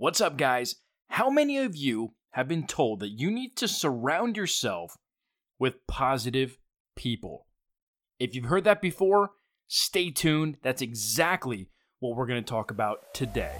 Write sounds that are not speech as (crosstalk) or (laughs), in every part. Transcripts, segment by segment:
What's up, guys? How many of you have been told that you need to surround yourself with positive people? If you've heard that before, stay tuned. That's exactly what we're going to talk about today.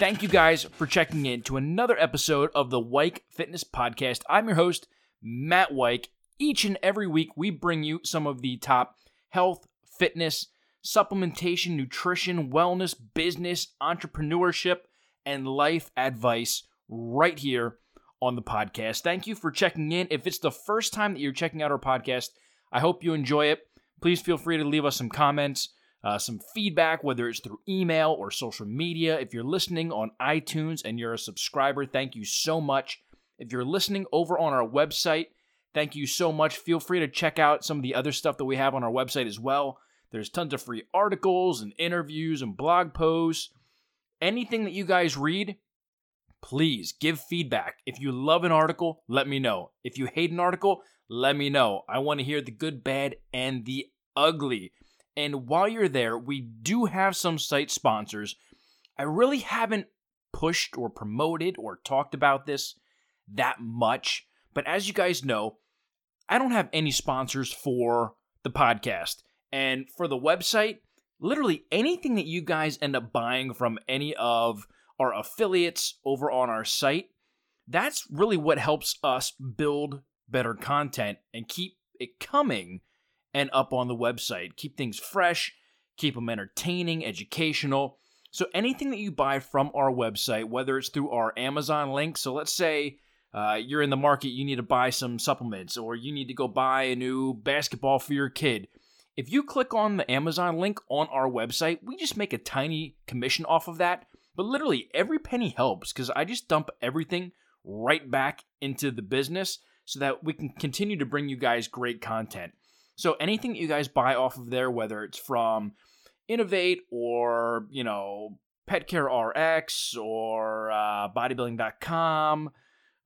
Thank you guys for checking in to another episode of the Weik Fitness Podcast. I'm your host, Matt Weik. Each and every week, we bring you some of the top health, fitness, supplementation, nutrition, wellness, business, entrepreneurship, and life advice right here on the podcast. Thank you for checking in. If it's the first time that you're checking out our podcast, I hope you enjoy it. Please feel free to leave us some comments uh, some feedback, whether it's through email or social media. If you're listening on iTunes and you're a subscriber, thank you so much. If you're listening over on our website, thank you so much. Feel free to check out some of the other stuff that we have on our website as well. There's tons of free articles and interviews and blog posts. Anything that you guys read, please give feedback. If you love an article, let me know. If you hate an article, let me know. I want to hear the good, bad, and the ugly. And while you're there, we do have some site sponsors. I really haven't pushed or promoted or talked about this that much. But as you guys know, I don't have any sponsors for the podcast. And for the website, literally anything that you guys end up buying from any of our affiliates over on our site, that's really what helps us build better content and keep it coming and up on the website. Keep things fresh, keep them entertaining, educational. So anything that you buy from our website, whether it's through our Amazon link, so let's say uh, you're in the market, you need to buy some supplements, or you need to go buy a new basketball for your kid. If you click on the Amazon link on our website, we just make a tiny commission off of that. But literally, every penny helps because I just dump everything right back into the business so that we can continue to bring you guys great content. So anything that you guys buy off of there, whether it's from Innovate or, you know, Petcare RX or uh, bodybuilding.com,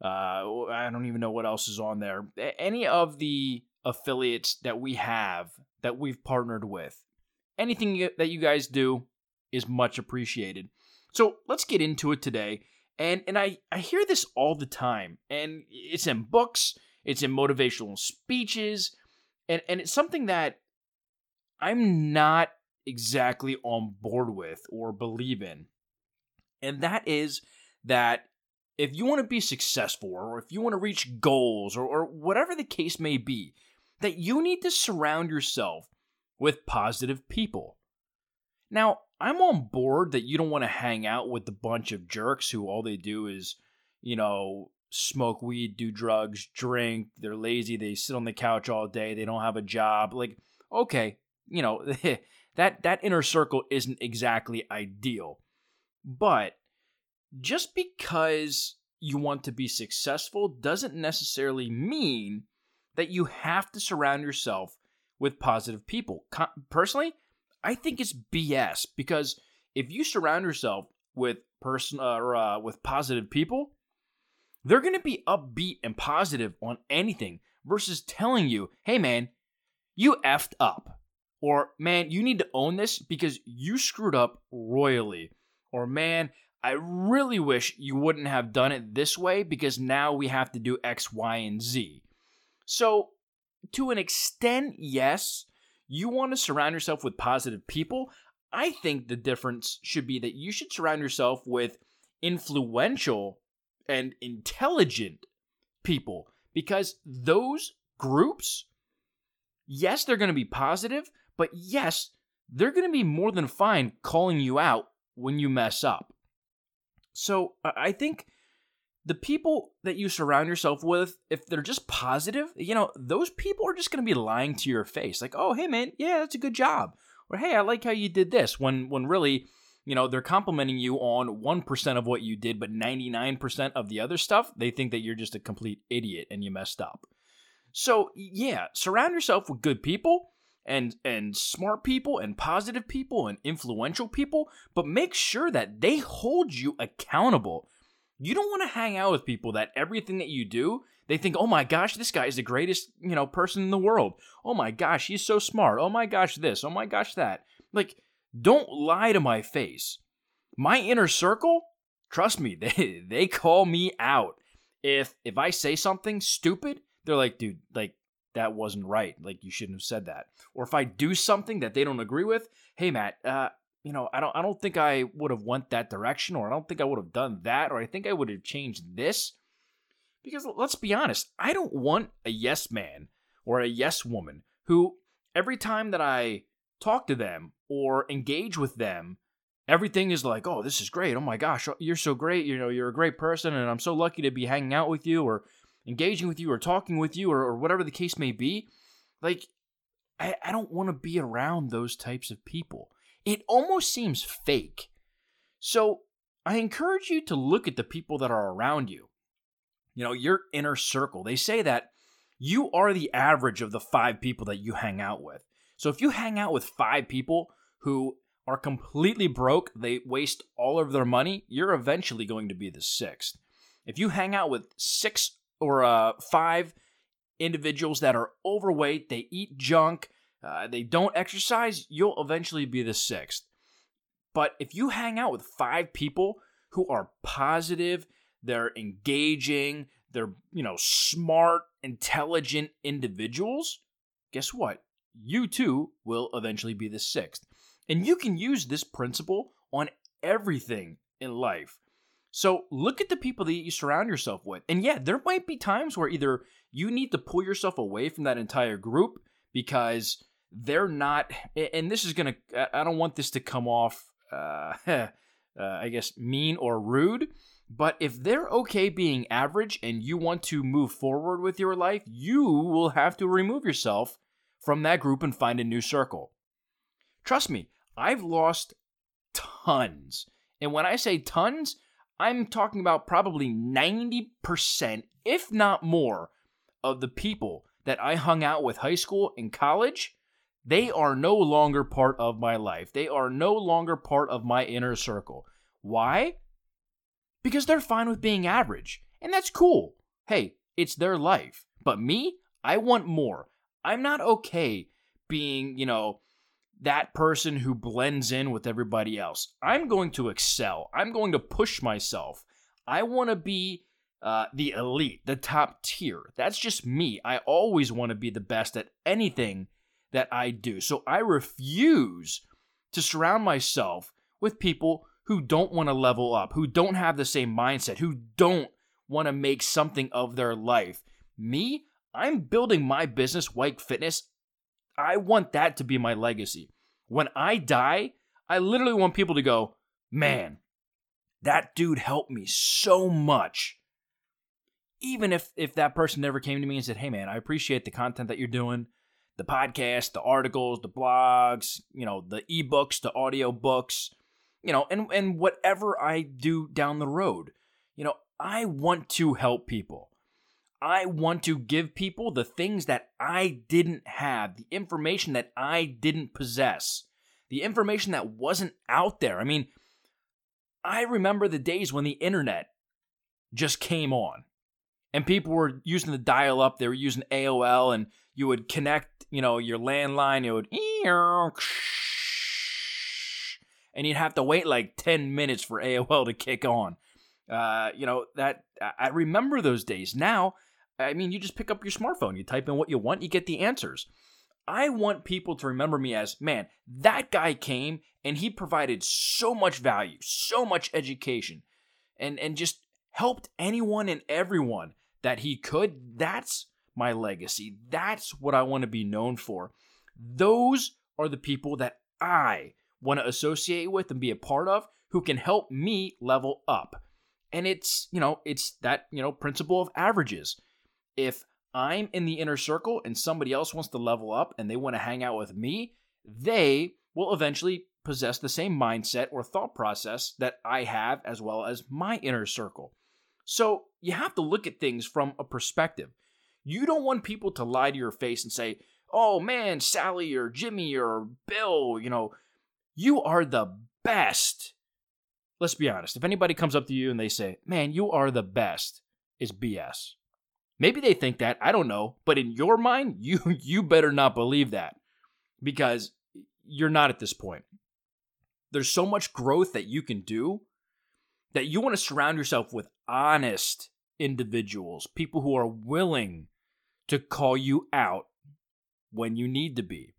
uh, I don't even know what else is on there. Any of the affiliates that we have that we've partnered with, anything that you guys do is much appreciated. So let's get into it today. And and I, I hear this all the time, and it's in books, it's in motivational speeches, and and it's something that I'm not exactly on board with or believe in. And that is that if you want to be successful or if you want to reach goals or, or whatever the case may be, that you need to surround yourself with positive people. Now, I'm on board that you don't want to hang out with a bunch of jerks who all they do is, you know, smoke weed, do drugs, drink, they're lazy, they sit on the couch all day, they don't have a job. Like, okay, you know, (laughs) that that inner circle isn't exactly ideal. But just because you want to be successful doesn't necessarily mean that you have to surround yourself with positive people. Personally, I think it's BS because if you surround yourself with person or uh, with positive people, they're going to be upbeat and positive on anything versus telling you, hey man, you effed up. Or man, you need to own this because you screwed up royally. Or man, I really wish you wouldn't have done it this way because now we have to do X, Y, and Z. So, to an extent, yes, you want to surround yourself with positive people. I think the difference should be that you should surround yourself with influential and intelligent people because those groups, yes, they're going to be positive, but yes, they're going to be more than fine calling you out when you mess up. So I think the people that you surround yourself with, if they're just positive, you know, those people are just going to be lying to your face, like, "Oh, hey man, yeah, that's a good job," or "Hey, I like how you did this," when when really you know, they're complimenting you on 1% of what you did, but 99% of the other stuff, they think that you're just a complete idiot and you messed up. So, yeah, surround yourself with good people and and smart people and positive people and influential people, but make sure that they hold you accountable. You don't want to hang out with people that everything that you do, they think, oh my gosh, this guy is the greatest, you know, person in the world. Oh my gosh, he's so smart. Oh my gosh, this. Oh my gosh, that. Like, don't lie to my face. My inner circle, trust me, (laughs) they they call me out. If if I say something stupid, they're like, dude, like that wasn't right. Like you shouldn't have said that. Or if I do something that they don't agree with, hey Matt, uh, you know, I don't I don't think I would have went that direction, or I don't think I would have done that, or I think I would have changed this. Because let's be honest, I don't want a yes man or a yes woman who every time that I talk to them or engage with them, everything is like, oh, this is great. Oh my gosh, oh, you're so great. You know, you're a great person, and I'm so lucky to be hanging out with you, or engaging with you or talking with you or, or whatever the case may be, like, I, I don't want to be around those types of people. It almost seems fake. So I encourage you to look at the people that are around you. You know, your inner circle. They say that you are the average of the five people that you hang out with. So if you hang out with five people who are completely broke, they waste all of their money, you're eventually going to be the sixth. If you hang out with six or uh, five individuals that are overweight, they eat junk, uh, they don't exercise, you'll eventually be the sixth. But if you hang out with five people who are positive, they're engaging, they're, you know, smart, intelligent individuals, guess what? You too will eventually be the sixth. And you can use this principle on everything in life. So look at the people that you surround yourself with. And yeah, there might be times where either you need to pull yourself away from that entire group because they're not, and this is going to, I don't want this to come off, uh, (laughs) uh, I guess, mean or rude. But if they're okay being average and you want to move forward with your life, you will have to remove yourself from that group and find a new circle. Trust me, I've lost tons. And when I say tons, I'm talking about probably 90%, if not more, of the people that I hung out with high school and college, they are no longer part of my life. They are no longer part of my inner circle. Why? Because they're fine with being average. And that's cool. Hey, it's their life. But me, I want more. I'm not okay being, you know, that person who blends in with everybody else. I'm going to excel. I'm going to push myself. I want to be uh, the elite, the top tier. That's just me. I always want to be the best at anything that I do. So I refuse to surround myself with people who don't want to level up, who don't have the same mindset, who don't want to make something of their life. Me, I'm building my business, Weik Fitness. I want that to be my legacy. When I die, I literally want people to go, man, that dude helped me so much. Even if if that person never came to me and said, "Hey man, I appreciate the content that you're doing, the podcast, the articles, the blogs, you know, the ebooks, the audio books, you know, and and whatever I do down the road. You know, I want to help people. I want to give people the things that I didn't have, the information that I didn't possess, the information that wasn't out there. I mean, I remember the days when the internet just came on and people were using the dial up, they were using AOL, and you would connect, you know, your landline, it would, and you'd have to wait like 10 minutes for AOL to kick on. Uh, you know, that I remember those days. Now, I mean, you just pick up your smartphone, you type in what you want, you get the answers. I want people to remember me as, man, that guy came and he provided so much value, so much education, and, and just helped anyone and everyone that he could. That's my legacy. That's what I want to be known for. Those are the people that I want to associate with and be a part of who can help me level up. And it's, you know, it's that, you know, principle of averages if I'm in the inner circle and somebody else wants to level up and they want to hang out with me, they will eventually possess the same mindset or thought process that I have as well as my inner circle. So you have to look at things from a perspective. You don't want people to lie to your face and say, oh man, Sally or Jimmy or Bill, you know, you are the best let's be honest. If anybody comes up to you and they say, "Man, you are the best," it's BS. Maybe they think that, I don't know, but in your mind, (laughs) you you better not believe that because you're not at this point. There's so much growth that you can do that you want to surround yourself with honest individuals, people who are willing to call you out when you need to be.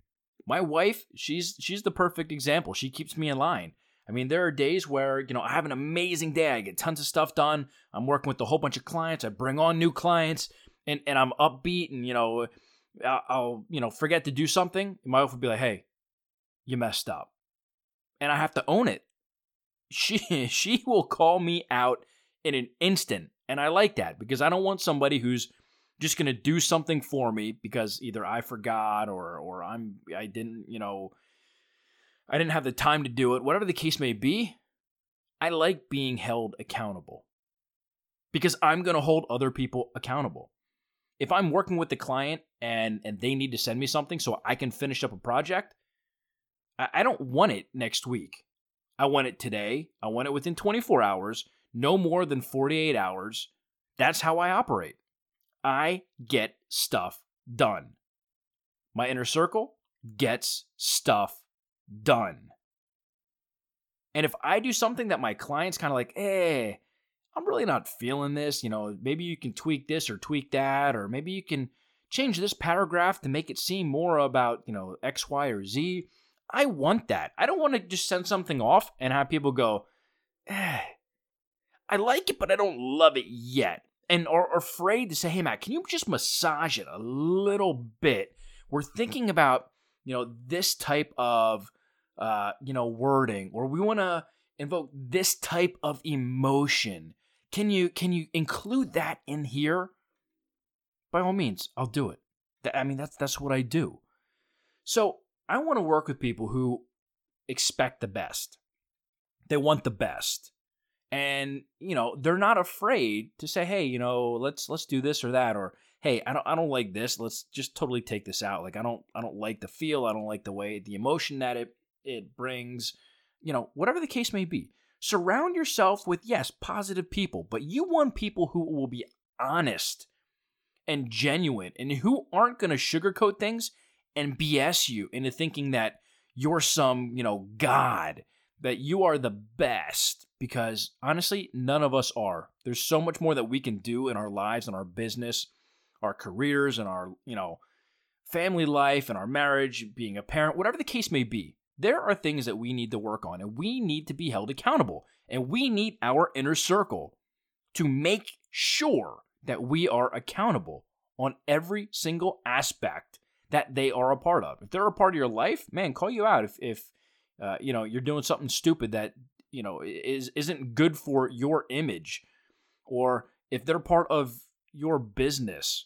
My wife, she's she's the perfect example. She keeps me in line. I mean, there are days where, you know, I have an amazing day. I get tons of stuff done. I'm working with a whole bunch of clients. I bring on new clients and, and I'm upbeat and, you know, I'll, you know, forget to do something. My wife will be like, hey, you messed up. And I have to own it. She, (laughs) she will call me out in an instant. And I like that because I don't want somebody who's just going to do something for me because either I forgot or, or I'm, I didn't, you know, I didn't have the time to do it, whatever the case may be, I like being held accountable because I'm going to hold other people accountable. If I'm working with the client and and they need to send me something so I can finish up a project, I, I don't want it next week. I want it today. I want it within 24 hours, no more than 48 hours. That's how I operate. I get stuff done. My inner circle gets stuff done. And if I do something that my client's kind of like, eh, I'm really not feeling this, you know, maybe you can tweak this or tweak that, or maybe you can change this paragraph to make it seem more about, you know, X, Y, or Z. I want that. I don't want to just send something off and have people go, eh, I like it, but I don't love it yet. And are afraid to say, hey, Matt, can you just massage it a little bit? We're thinking about, you know, this type of uh, you know, wording, or we want to invoke this type of emotion. Can you can you include that in here? By all means, I'll do it. I mean, that's that's what I do. So I want to work with people who expect the best. They want the best. And, you know, they're not afraid to say, hey, you know, let's let's do this or that, or hey, I don't I don't like this. Let's just totally take this out. Like I don't I don't like the feel, I don't like the way the emotion that it it brings, you know, whatever the case may be. Surround yourself with, yes, positive people, but you want people who will be honest and genuine and who aren't going to sugarcoat things and BS you into thinking that you're some, you know, God, that you are the best. Because honestly, none of us are. There's so much more that we can do in our lives and our business, our careers, and our, you know, family life and our marriage, being a parent, whatever the case may be. There are things that we need to work on, and we need to be held accountable. And we need our inner circle to make sure that we are accountable on every single aspect that they are a part of. If they're a part of your life, man, call you out. If, if uh, you know you're doing something stupid that you know is isn't good for your image, or if they're part of your business,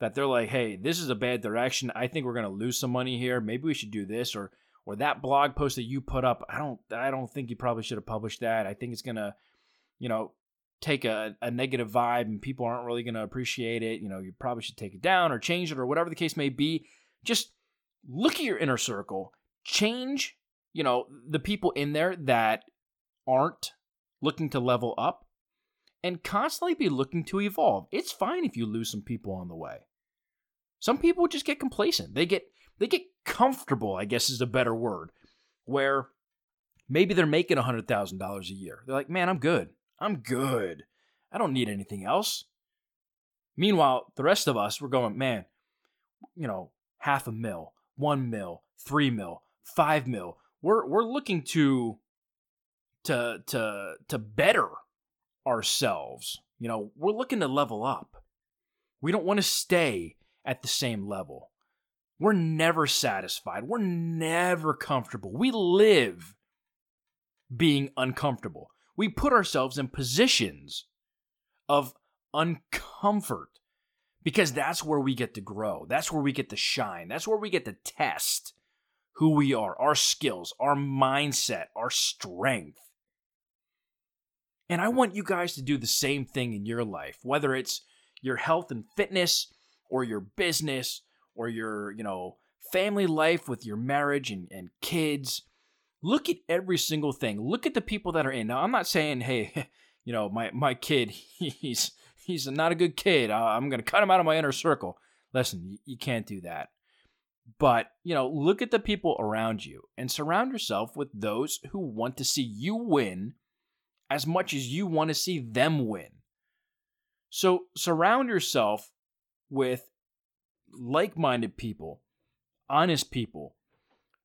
that they're like, hey, this is a bad direction. I think we're gonna lose some money here. Maybe we should do this, or or that blog post that you put up, I don't I don't think you probably should have published that. I think it's gonna, you know, take a, a negative vibe and people aren't really gonna appreciate it. You know, you probably should take it down or change it or whatever the case may be. Just look at your inner circle, change, you know, the people in there that aren't looking to level up and constantly be looking to evolve. It's fine if you lose some people on the way. Some people just get complacent. They get they get comfortable, I guess is a better word, where maybe they're making $100,000 a year. They're like, man, I'm good. I'm good. I don't need anything else. Meanwhile, the rest of us, we're going, man, you know, half a mil, one mil, three mil, five mil. We're we're looking to to to to better ourselves. You know, we're looking to level up. We don't want to stay at the same level. We're never satisfied. We're never comfortable. We live being uncomfortable. We put ourselves in positions of uncomfort because that's where we get to grow. That's where we get to shine. That's where we get to test who we are, our skills, our mindset, our strength. And I want you guys to do the same thing in your life, whether it's your health and fitness or your business or your, you know, family life with your marriage and, and kids, Look at every single thing. Look at the people that are in. Now, I'm not saying, hey, (laughs) you know, my my kid, (laughs) he's he's not a good kid. I'm going to cut him out of my inner circle. Listen, you can't do that. But, you know, look at the people around you and surround yourself with those who want to see you win as much as you want to see them win. So surround yourself with like minded people, honest people,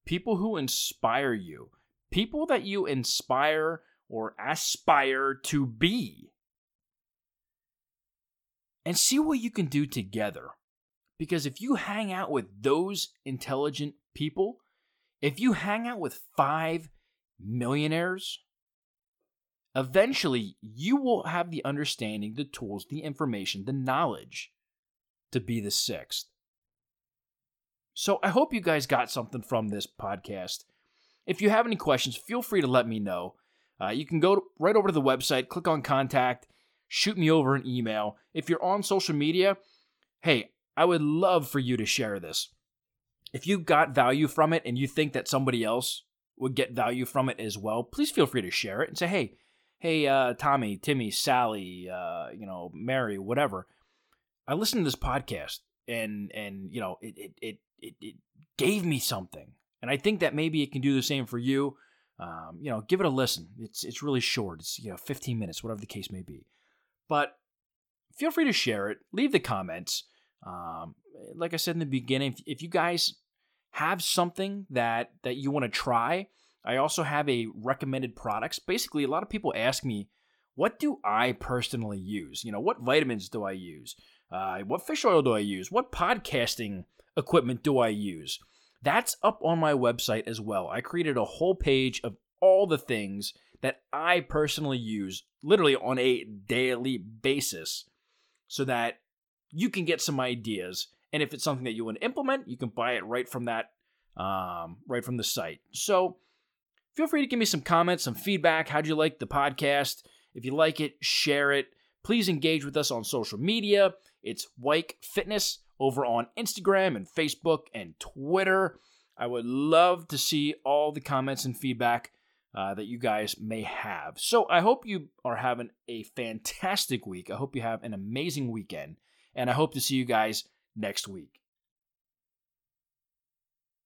people who inspire you, people that you inspire or aspire to be. And see what you can do together. Because if you hang out with those intelligent people, if you hang out with five millionaires, eventually you will have the understanding, the tools, the information, the knowledge to be the sixth. So I hope you guys got something from this podcast. If you have any questions, feel free to let me know. Uh, you can go right over to the website, click on contact, shoot me over an email. If you're on social media, hey, I would love for you to share this. If you got value from it and you think that somebody else would get value from it as well, please feel free to share it and say, hey, hey, uh, Tommy, Timmy, Sally, uh, you know, Mary, whatever. I listened to this podcast and and you know it it it it, it gave me something, and I think that maybe it can do the same for you. Um, you know, give it a listen. It's it's really short. It's you know 15 minutes, whatever the case may be. But feel free to share it. Leave the comments. Um, like I said in the beginning, if, if you guys have something that that you want to try, I also have a recommended products. Basically, a lot of people ask me, what do I personally use? You know, what vitamins do I use? Uh, what fish oil do I use? What podcasting equipment do I use? That's up on my website as well. I created a whole page of all the things that I personally use literally on a daily basis so that you can get some ideas. And if it's something that you want to implement, you can buy it right from that, um, right from the site. So feel free to give me some comments, some feedback. How'd you like the podcast? If you like it, share it. Please engage with us on social media. It's Weik Fitness over on Instagram and Facebook and Twitter. I would love to see all the comments and feedback uh, that you guys may have. So I hope you are having a fantastic week. I hope you have an amazing weekend and I hope to see you guys next week.